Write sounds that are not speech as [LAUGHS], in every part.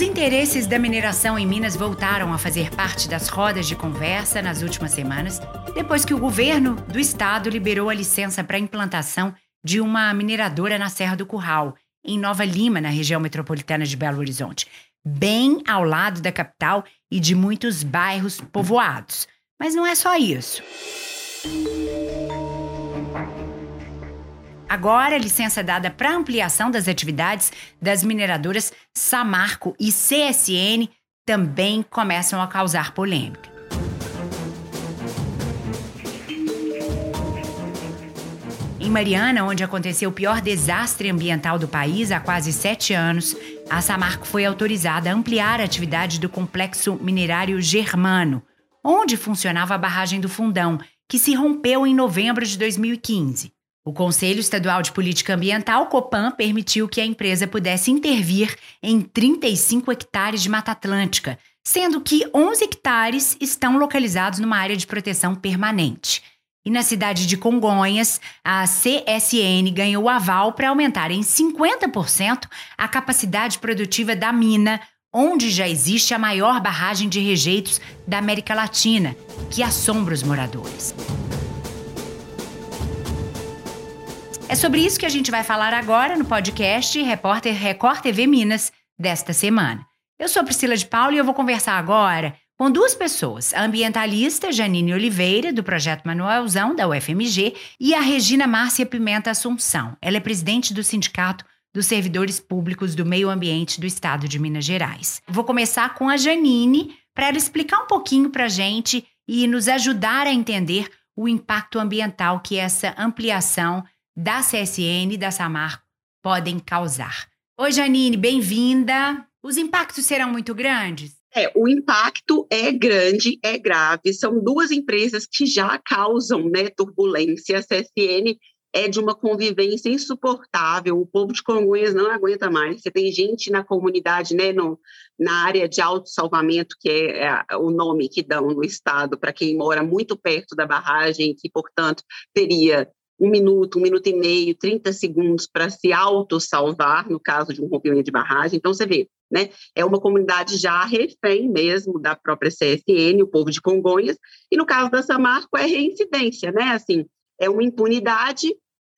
Os interesses da mineração em Minas voltaram a fazer parte das rodas de conversa nas últimas semanas, depois que o governo do estado liberou a licença para a implantação de uma mineradora na Serra do Curral, em Nova Lima, na região metropolitana de Belo Horizonte, bem ao lado da capital e de muitos bairros povoados. Mas não é só isso. Agora, licença dada para ampliação das atividades das mineradoras Samarco e CSN também começam a causar polêmica. Em Mariana, onde aconteceu o pior desastre ambiental do país há quase sete anos, a Samarco foi autorizada a ampliar a atividade do complexo minerário Germano, onde funcionava a barragem do Fundão, que se rompeu em novembro de 2015. O Conselho Estadual de Política Ambiental, COPAN, permitiu que a empresa pudesse intervir em 35 hectares de Mata Atlântica, sendo que 11 hectares estão localizados numa área de proteção permanente. E na cidade de Congonhas, a CSN ganhou aval para aumentar em 50% a capacidade produtiva da mina, onde já existe a maior barragem de rejeitos da América Latina, que assombra os moradores. É sobre isso que a gente vai falar agora no podcast Repórter Record TV Minas desta semana. Eu sou Priscila de Paula e eu vou conversar agora com duas pessoas: a ambientalista Janine Oliveira, do Projeto Manuelzão, da UFMG, e a Regina Márcia Pimenta Assunção. Ela é presidente do Sindicato dos Servidores Públicos do Meio Ambiente do Estado de Minas Gerais. Vou começar com a Janine para ela explicar um pouquinho para a gente e nos ajudar a entender o impacto ambiental que essa ampliação da CSN e da Samarco podem causar. Oi, Janine, bem-vinda. Os impactos serão muito grandes? É, o impacto é grande, é grave. São duas empresas que já causam né, turbulência. A CSN é de uma convivência insuportável. O povo de Congonhas não aguenta mais. Você tem gente na comunidade, né, no, na área de autossalvamento, que é, é o nome que dão no estado para quem mora muito perto da barragem, que, portanto, teria um minuto, um minuto e meio, 30 segundos para se autossalvar no caso de um rompimento de barragem. Então, você vê, né? É uma comunidade já refém mesmo da própria CSN, o povo de Congonhas, e no caso da Samarco é reincidência, né? Assim, é uma impunidade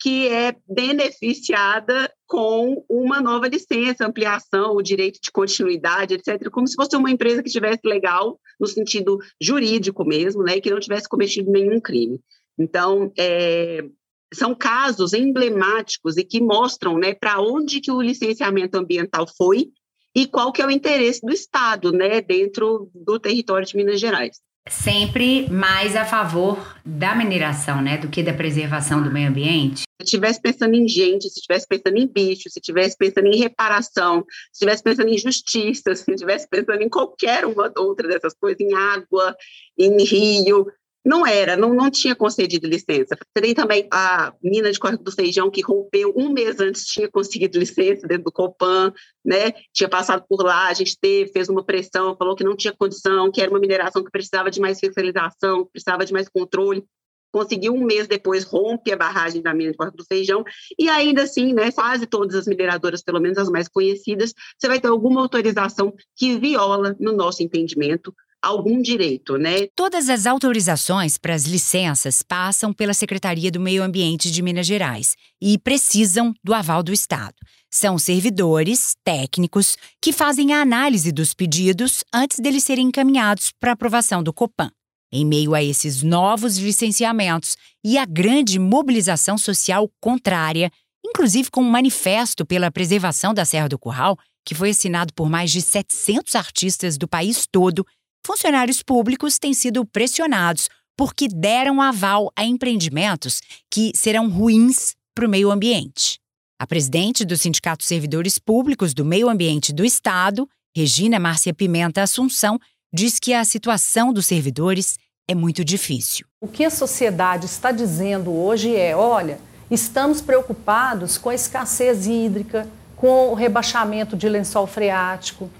que é beneficiada com uma nova licença, ampliação, o direito de continuidade, etc., como se fosse uma empresa que estivesse legal no sentido jurídico mesmo, né, e que não tivesse cometido nenhum crime. Então, é, são casos emblemáticos e que mostram né, para onde que o licenciamento ambiental foi e qual que é o interesse do Estado né, dentro do território de Minas Gerais. Sempre mais a favor da mineração, né, do que da preservação do meio ambiente? Se estivesse pensando em gente, se estivesse pensando em bicho, se estivesse pensando em reparação, se estivesse pensando em justiça, [LAUGHS] se estivesse pensando em qualquer uma outra dessas coisas, em água, em rio, não era, não, não tinha concedido licença. Você tem também a mina de Córrego do Feijão, que rompeu um mês antes, tinha conseguido licença dentro do Copan, né? tinha passado por lá, a gente teve, fez uma pressão, falou que não tinha condição, que era uma mineração que precisava de mais fiscalização, precisava de mais controle. Conseguiu um mês depois, rompe a barragem da mina de Córrego do Feijão, e ainda assim, né, quase todas as mineradoras, pelo menos as mais conhecidas, você vai ter alguma autorização que viola, no nosso entendimento, algum direito, né? Todas as autorizações para as licenças passam pela Secretaria do Meio Ambiente de Minas Gerais e precisam do aval do Estado. São servidores técnicos que fazem a análise dos pedidos antes deles serem encaminhados para aprovação do Copan. Em meio a esses novos licenciamentos e a grande mobilização social contrária, inclusive com um manifesto pela preservação da Serra do Curral, que foi assinado por mais de 700 artistas do país todo, funcionários públicos têm sido pressionados porque deram aval a empreendimentos que serão ruins para o meio ambiente. A presidente do Sindicato Servidores Públicos do Meio Ambiente do Estado, Regina Márcia Pimenta Assunção, diz que a situação dos servidores é muito difícil. O que a sociedade está dizendo hoje é: olha, estamos preocupados com a escassez hídrica, com o rebaixamento de lençol freático,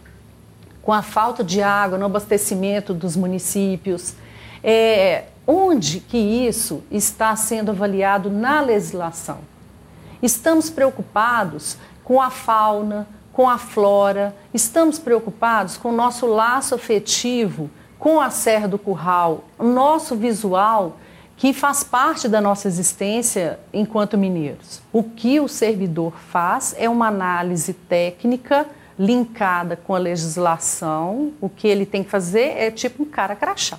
com a falta de água no abastecimento dos municípios. É, onde que isso está sendo avaliado na legislação? Estamos preocupados com a fauna, com a flora, estamos preocupados com o nosso laço afetivo com a Serra do Curral, o nosso visual que faz parte da nossa existência enquanto mineiros. O que o servidor faz é uma análise técnica linkada com a legislação. O que ele tem que fazer é tipo um cara crachá.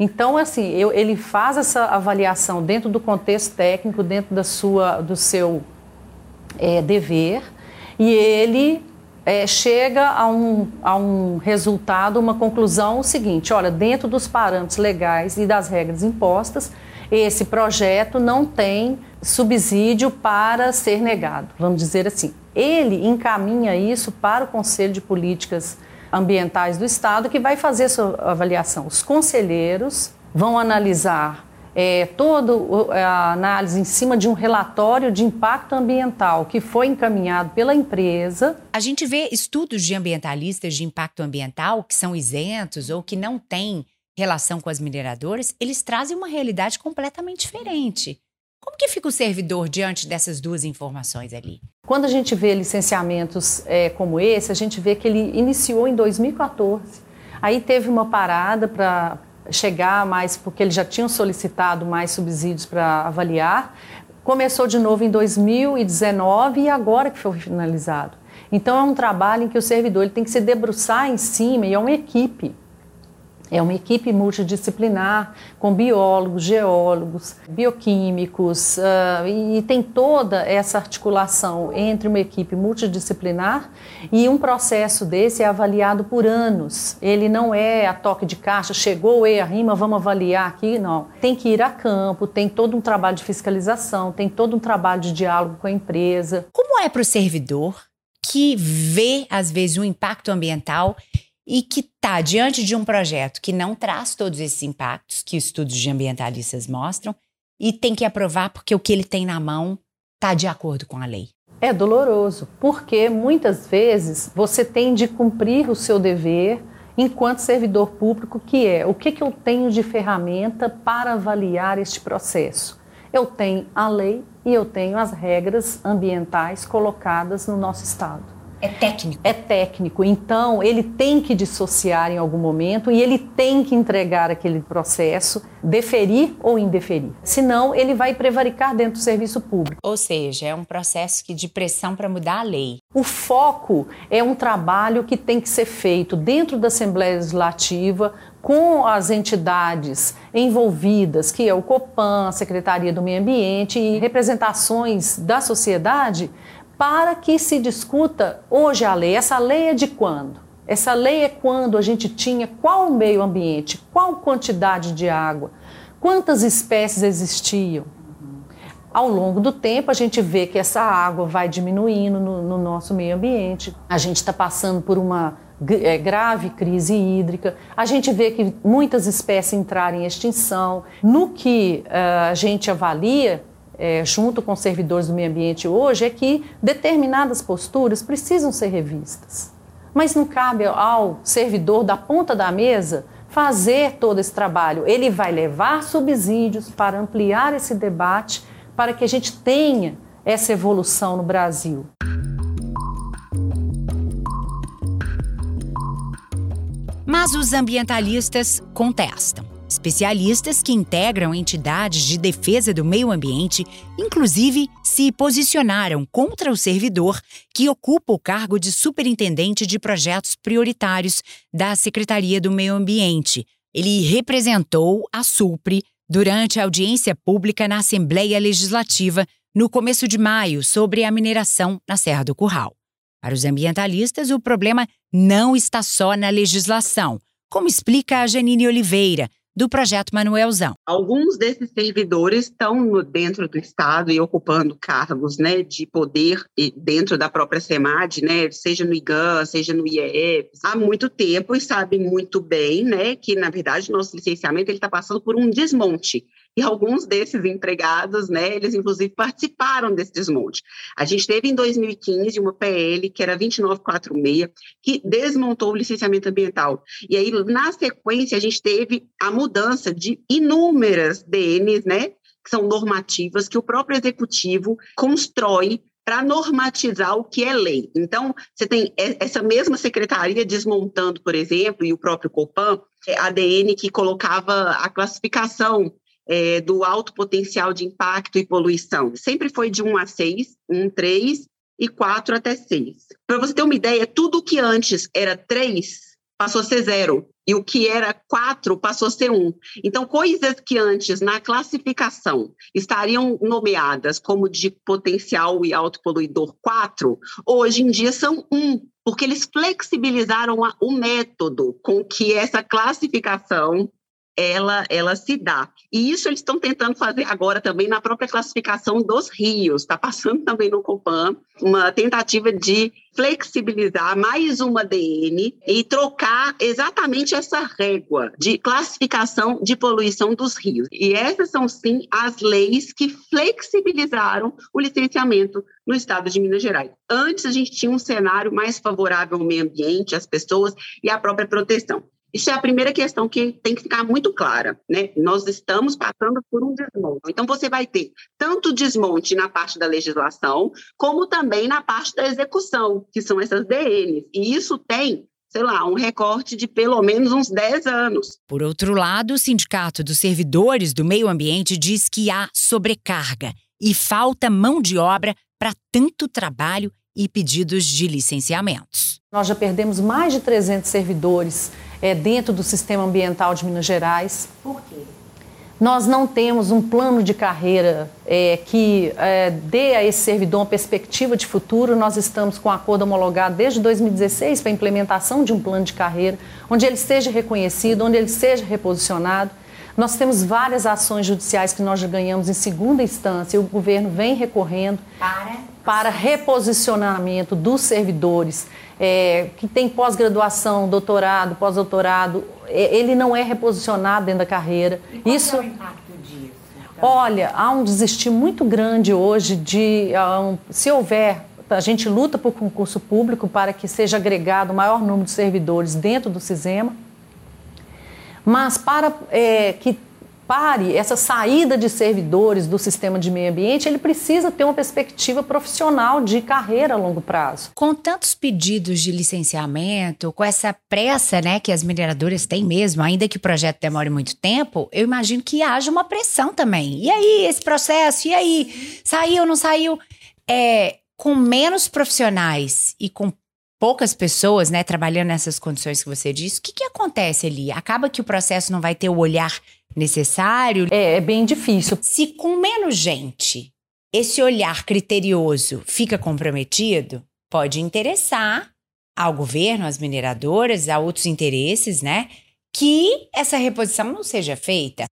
Então, assim, eu, ele faz essa avaliação dentro do contexto técnico, dentro da sua, do seu é, dever, e ele é, chega a um, a um resultado, uma conclusão seguinte: olha, dentro dos parâmetros legais e das regras impostas, esse projeto não tem subsídio para ser negado, vamos dizer assim. Ele encaminha isso para o Conselho de Políticas Ambientais do Estado, que vai fazer sua avaliação. Os conselheiros vão analisar é, toda a análise em cima de um relatório de impacto ambiental que foi encaminhado pela empresa. A gente vê estudos de ambientalistas de impacto ambiental que são isentos ou que não têm relação com as mineradoras, eles trazem uma realidade completamente diferente. Como que fica o servidor diante dessas duas informações ali? Quando a gente vê licenciamentos é, como esse, a gente vê que ele iniciou em 2014. Aí teve uma parada para chegar mais, porque eles já tinham solicitado mais subsídios para avaliar. Começou de novo em 2019 e agora que foi finalizado. Então é um trabalho em que o servidor ele tem que se debruçar em cima e é uma equipe. É uma equipe multidisciplinar com biólogos, geólogos, bioquímicos uh, e tem toda essa articulação entre uma equipe multidisciplinar e um processo desse é avaliado por anos. Ele não é a toque de caixa, chegou e a rima, vamos avaliar aqui, não. Tem que ir a campo, tem todo um trabalho de fiscalização, tem todo um trabalho de diálogo com a empresa. Como é para o servidor que vê às vezes o impacto ambiental e que está diante de um projeto que não traz todos esses impactos que estudos de ambientalistas mostram e tem que aprovar porque o que ele tem na mão está de acordo com a lei. É doloroso, porque muitas vezes você tem de cumprir o seu dever enquanto servidor público, que é o que, que eu tenho de ferramenta para avaliar este processo. Eu tenho a lei e eu tenho as regras ambientais colocadas no nosso Estado. É técnico. É técnico. Então, ele tem que dissociar em algum momento e ele tem que entregar aquele processo, deferir ou indeferir. Senão, ele vai prevaricar dentro do serviço público. Ou seja, é um processo de pressão para mudar a lei. O foco é um trabalho que tem que ser feito dentro da Assembleia Legislativa, com as entidades envolvidas, que é o COPAN, a Secretaria do Meio Ambiente e representações da sociedade, para que se discuta hoje a lei. Essa lei é de quando? Essa lei é quando a gente tinha qual meio ambiente, qual quantidade de água, quantas espécies existiam. Ao longo do tempo, a gente vê que essa água vai diminuindo no, no nosso meio ambiente. A gente está passando por uma é, grave crise hídrica. A gente vê que muitas espécies entraram em extinção. No que uh, a gente avalia, é, junto com servidores do meio ambiente hoje é que determinadas posturas precisam ser revistas. Mas não cabe ao servidor da ponta da mesa fazer todo esse trabalho. Ele vai levar subsídios para ampliar esse debate, para que a gente tenha essa evolução no Brasil. Mas os ambientalistas contestam. Especialistas que integram entidades de defesa do meio ambiente, inclusive, se posicionaram contra o servidor que ocupa o cargo de superintendente de projetos prioritários da Secretaria do Meio Ambiente. Ele representou a SUPRE durante a audiência pública na Assembleia Legislativa no começo de maio sobre a mineração na Serra do Curral. Para os ambientalistas, o problema não está só na legislação, como explica a Janine Oliveira, do projeto Manuelzão. Alguns desses servidores estão dentro do Estado e ocupando cargos né, de poder dentro da própria SEMAD, né, seja no IGAN, seja no IEF, há muito tempo e sabem muito bem né, que, na verdade, nosso licenciamento está passando por um desmonte. E alguns desses empregados, né, eles inclusive participaram desse desmonte. A gente teve em 2015 uma PL, que era 2946, que desmontou o licenciamento ambiental. E aí, na sequência, a gente teve a mudança de inúmeras DNs, né, que são normativas que o próprio executivo constrói para normatizar o que é lei. Então, você tem essa mesma secretaria desmontando, por exemplo, e o próprio Copan, é, ADN que colocava a classificação é, do alto potencial de impacto e poluição. Sempre foi de 1 a 6, 1, 3 e 4 até 6. Para você ter uma ideia, tudo que antes era 3 passou a ser zero. E o que era 4 passou a ser 1. Então, coisas que antes, na classificação, estariam nomeadas como de potencial e autopoluidor 4, hoje em dia são 1, porque eles flexibilizaram o método com que essa classificação ela, ela se dá. E isso eles estão tentando fazer agora também na própria classificação dos rios. Está passando também no Copan uma tentativa de flexibilizar mais uma DN e trocar exatamente essa régua de classificação de poluição dos rios. E essas são, sim, as leis que flexibilizaram o licenciamento no estado de Minas Gerais. Antes, a gente tinha um cenário mais favorável ao meio ambiente, às pessoas e à própria proteção. Isso é a primeira questão que tem que ficar muito clara, né? Nós estamos passando por um desmonte. Então, você vai ter tanto desmonte na parte da legislação, como também na parte da execução, que são essas DNs. E isso tem sei lá, um recorte de pelo menos uns 10 anos. Por outro lado, o Sindicato dos Servidores do Meio Ambiente diz que há sobrecarga e falta mão de obra para tanto trabalho e pedidos de licenciamentos. Nós já perdemos mais de 300 servidores é, dentro do sistema ambiental de Minas Gerais. Por quê? Nós não temos um plano de carreira é, que é, dê a esse servidor uma perspectiva de futuro. Nós estamos com um acordo homologado desde 2016 para a implementação de um plano de carreira, onde ele seja reconhecido, onde ele seja reposicionado. Nós temos várias ações judiciais que nós já ganhamos em segunda instância e o governo vem recorrendo para, para reposicionamento dos servidores é, que tem pós-graduação, doutorado, pós-doutorado, é, ele não é reposicionado dentro da carreira. E qual Isso, é o impacto disso? Então? Olha, há um desistir muito grande hoje de, um, se houver, a gente luta por concurso público para que seja agregado o maior número de servidores dentro do CISEMA, mas para é, que pare essa saída de servidores do sistema de meio ambiente, ele precisa ter uma perspectiva profissional de carreira a longo prazo. Com tantos pedidos de licenciamento, com essa pressa né, que as mineradoras têm mesmo, ainda que o projeto demore muito tempo, eu imagino que haja uma pressão também. E aí, esse processo? E aí? Saiu, não saiu? É, com menos profissionais e com poucas pessoas, né, trabalhando nessas condições que você disse, o que, que acontece ali? Acaba que o processo não vai ter o olhar necessário? É, é bem difícil. Se com menos gente esse olhar criterioso fica comprometido, pode interessar ao governo, às mineradoras, a outros interesses, né? Que essa reposição não seja feita.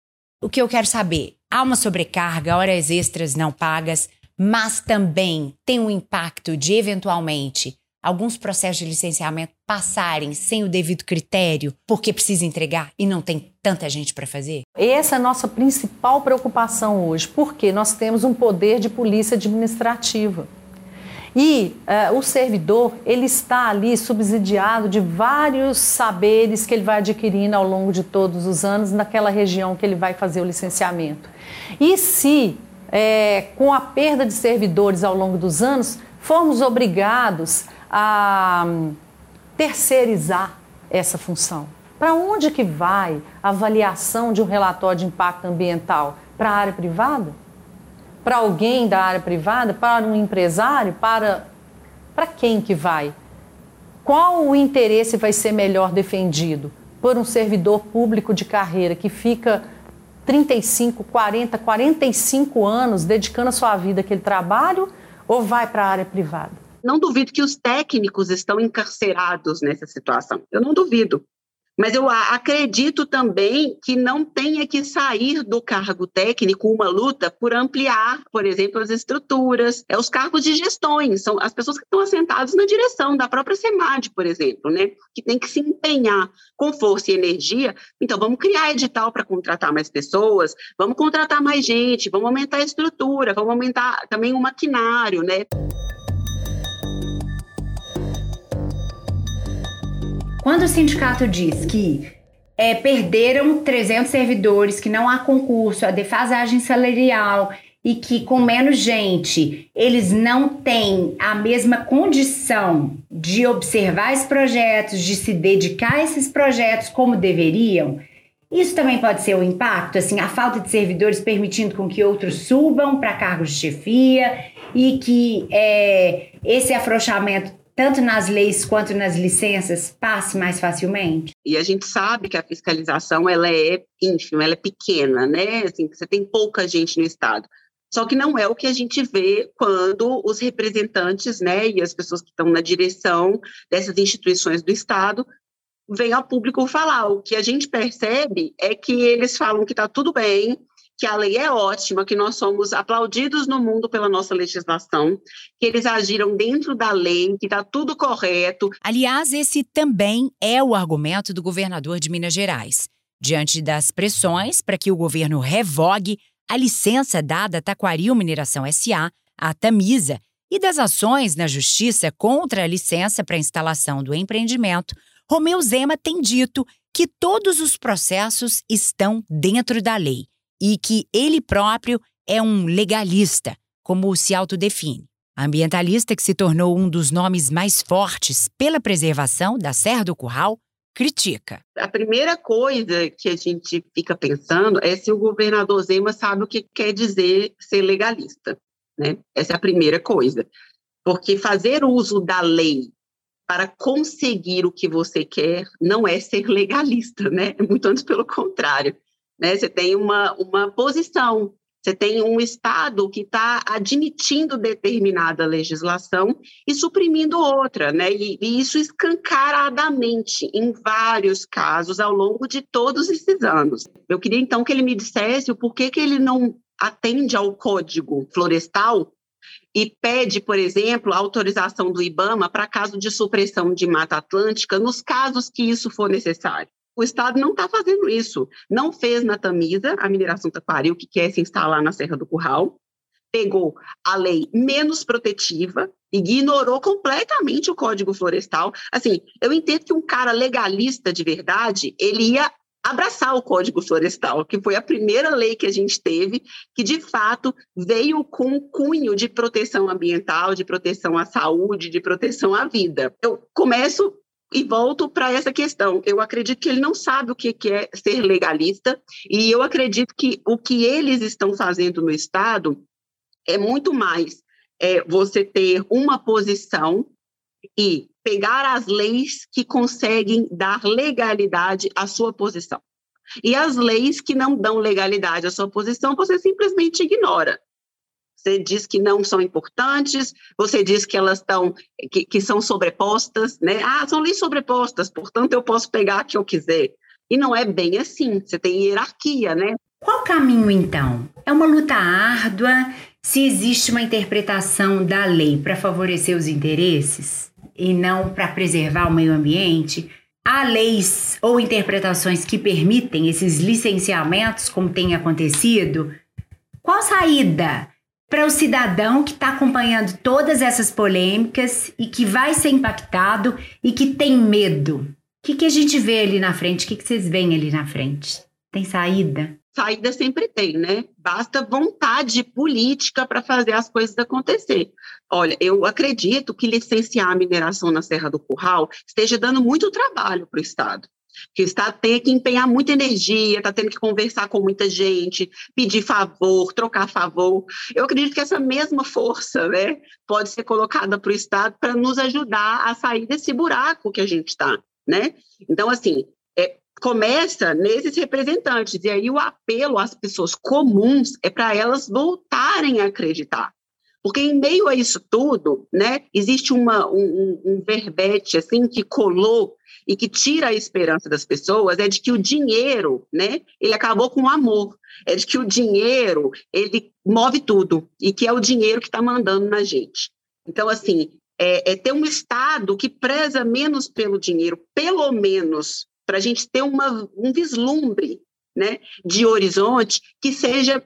O que eu quero saber, há uma sobrecarga, horas extras não pagas, mas também tem um impacto de eventualmente alguns processos de licenciamento passarem sem o devido critério porque precisa entregar e não tem tanta gente para fazer? Essa é a nossa principal preocupação hoje, porque nós temos um poder de polícia administrativa. E uh, o servidor, ele está ali subsidiado de vários saberes que ele vai adquirindo ao longo de todos os anos naquela região que ele vai fazer o licenciamento. E se, é, com a perda de servidores ao longo dos anos, formos obrigados a hum, terceirizar essa função. Para onde que vai a avaliação de um relatório de impacto ambiental? Para a área privada? Para alguém da área privada? Para um empresário? Para, para quem que vai? Qual o interesse vai ser melhor defendido? Por um servidor público de carreira que fica 35, 40, 45 anos dedicando a sua vida àquele trabalho ou vai para a área privada? Não duvido que os técnicos estão encarcerados nessa situação. Eu não duvido. Mas eu acredito também que não tenha que sair do cargo técnico uma luta por ampliar, por exemplo, as estruturas, é, os cargos de gestões, são as pessoas que estão assentadas na direção da própria SEMAD, por exemplo, né? que tem que se empenhar com força e energia. Então, vamos criar edital para contratar mais pessoas, vamos contratar mais gente, vamos aumentar a estrutura, vamos aumentar também o maquinário, né? Quando o sindicato diz que é, perderam 300 servidores, que não há concurso, a defasagem salarial e que com menos gente eles não têm a mesma condição de observar esses projetos, de se dedicar a esses projetos como deveriam, isso também pode ser um impacto, assim, a falta de servidores permitindo com que outros subam para cargos de chefia e que é, esse afrouxamento tanto nas leis quanto nas licenças, passe mais facilmente? E a gente sabe que a fiscalização ela é ínfima, ela é pequena, né? Assim, você tem pouca gente no estado. Só que não é o que a gente vê quando os representantes, né, e as pessoas que estão na direção dessas instituições do estado vêm ao público falar. O que a gente percebe é que eles falam que está tudo bem, que a lei é ótima, que nós somos aplaudidos no mundo pela nossa legislação, que eles agiram dentro da lei, que está tudo correto. Aliás, esse também é o argumento do governador de Minas Gerais. Diante das pressões para que o governo revogue a licença dada à Taquaril Mineração SA, a Tamisa, e das ações na justiça contra a licença para instalação do empreendimento, Romeu Zema tem dito que todos os processos estão dentro da lei e que ele próprio é um legalista, como se autodefine. Ambientalista que se tornou um dos nomes mais fortes pela preservação da Serra do Curral, critica. A primeira coisa que a gente fica pensando é se o governador Zema sabe o que quer dizer ser legalista. Né? Essa é a primeira coisa. Porque fazer uso da lei para conseguir o que você quer não é ser legalista, né? É muito antes pelo contrário. Né? Você tem uma, uma posição, você tem um Estado que está admitindo determinada legislação e suprimindo outra, né? E, e, isso escancaradamente em vários casos ao longo de todos esses anos. Eu queria então que ele me dissesse o porquê que ele não atende ao Código Florestal e pede, por exemplo, a autorização do IBAMA para caso de supressão de Mata Atlântica, nos casos que isso for necessário. O Estado não está fazendo isso. Não fez na Tamisa, a mineração taquaril, que quer se instalar na Serra do Curral. Pegou a lei menos protetiva, ignorou completamente o Código Florestal. Assim, eu entendo que um cara legalista de verdade, ele ia abraçar o Código Florestal, que foi a primeira lei que a gente teve, que de fato veio com um cunho de proteção ambiental, de proteção à saúde, de proteção à vida. Eu começo e volto para essa questão. Eu acredito que ele não sabe o que é ser legalista, e eu acredito que o que eles estão fazendo no Estado é muito mais é, você ter uma posição e pegar as leis que conseguem dar legalidade à sua posição. E as leis que não dão legalidade à sua posição, você simplesmente ignora. Você diz que não são importantes, você diz que elas estão, que, que são sobrepostas, né? Ah, são leis sobrepostas, portanto eu posso pegar a que eu quiser. E não é bem assim, você tem hierarquia, né? Qual o caminho então? É uma luta árdua? Se existe uma interpretação da lei para favorecer os interesses e não para preservar o meio ambiente, há leis ou interpretações que permitem esses licenciamentos, como tem acontecido? Qual saída? Para o cidadão que está acompanhando todas essas polêmicas e que vai ser impactado e que tem medo? O que, que a gente vê ali na frente? O que, que vocês veem ali na frente? Tem saída? Saída sempre tem, né? Basta vontade política para fazer as coisas acontecer. Olha, eu acredito que licenciar a mineração na Serra do Curral esteja dando muito trabalho para o Estado que o Estado tem que empenhar muita energia, está tendo que conversar com muita gente, pedir favor, trocar favor. Eu acredito que essa mesma força né, pode ser colocada para o Estado para nos ajudar a sair desse buraco que a gente está. Né? Então, assim, é, começa nesses representantes, e aí o apelo às pessoas comuns é para elas voltarem a acreditar. Porque em meio a isso tudo, né, existe uma, um, um verbete assim que colou e que tira a esperança das pessoas é de que o dinheiro, né, ele acabou com o amor, é de que o dinheiro, ele move tudo e que é o dinheiro que está mandando na gente. Então, assim, é, é, ter um Estado que preza menos pelo dinheiro, pelo menos para a gente ter uma, um vislumbre né, de horizonte que seja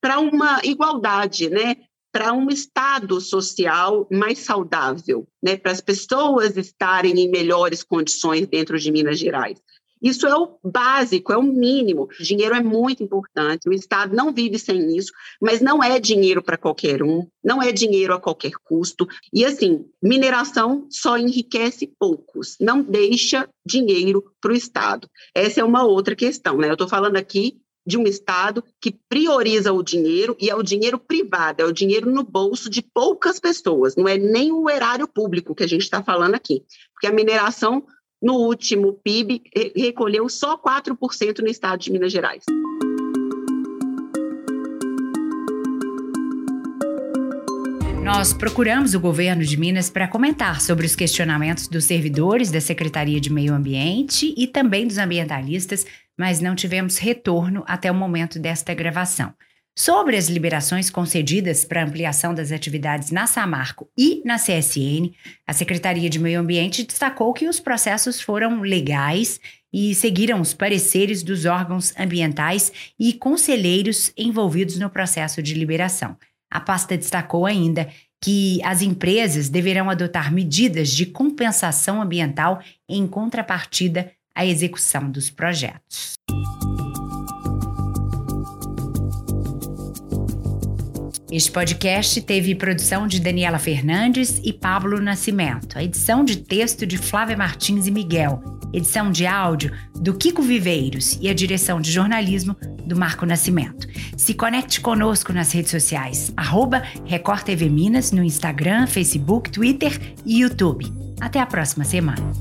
para uma igualdade, né? Para um estado social mais saudável, né, para as pessoas estarem em melhores condições dentro de Minas Gerais. Isso é o básico, é o mínimo. Dinheiro é muito importante, o Estado não vive sem isso, mas não é dinheiro para qualquer um, não é dinheiro a qualquer custo. E assim, mineração só enriquece poucos, não deixa dinheiro para o Estado. Essa é uma outra questão, né? Eu estou falando aqui de um Estado que prioriza o dinheiro e é o dinheiro privado, é o dinheiro no bolso de poucas pessoas, não é nem o erário público que a gente está falando aqui, porque a mineração no último PIB, recolheu só 4% no estado de Minas Gerais. Nós procuramos o governo de Minas para comentar sobre os questionamentos dos servidores da Secretaria de Meio Ambiente e também dos ambientalistas, mas não tivemos retorno até o momento desta gravação. Sobre as liberações concedidas para ampliação das atividades na Samarco e na CSN, a Secretaria de Meio Ambiente destacou que os processos foram legais e seguiram os pareceres dos órgãos ambientais e conselheiros envolvidos no processo de liberação. A pasta destacou ainda que as empresas deverão adotar medidas de compensação ambiental em contrapartida à execução dos projetos. Este podcast teve produção de Daniela Fernandes e Pablo Nascimento, a edição de texto de Flávia Martins e Miguel, edição de áudio do Kiko Viveiros e a direção de jornalismo do Marco Nascimento. Se conecte conosco nas redes sociais, arroba Record TV Minas no Instagram, Facebook, Twitter e YouTube. Até a próxima semana.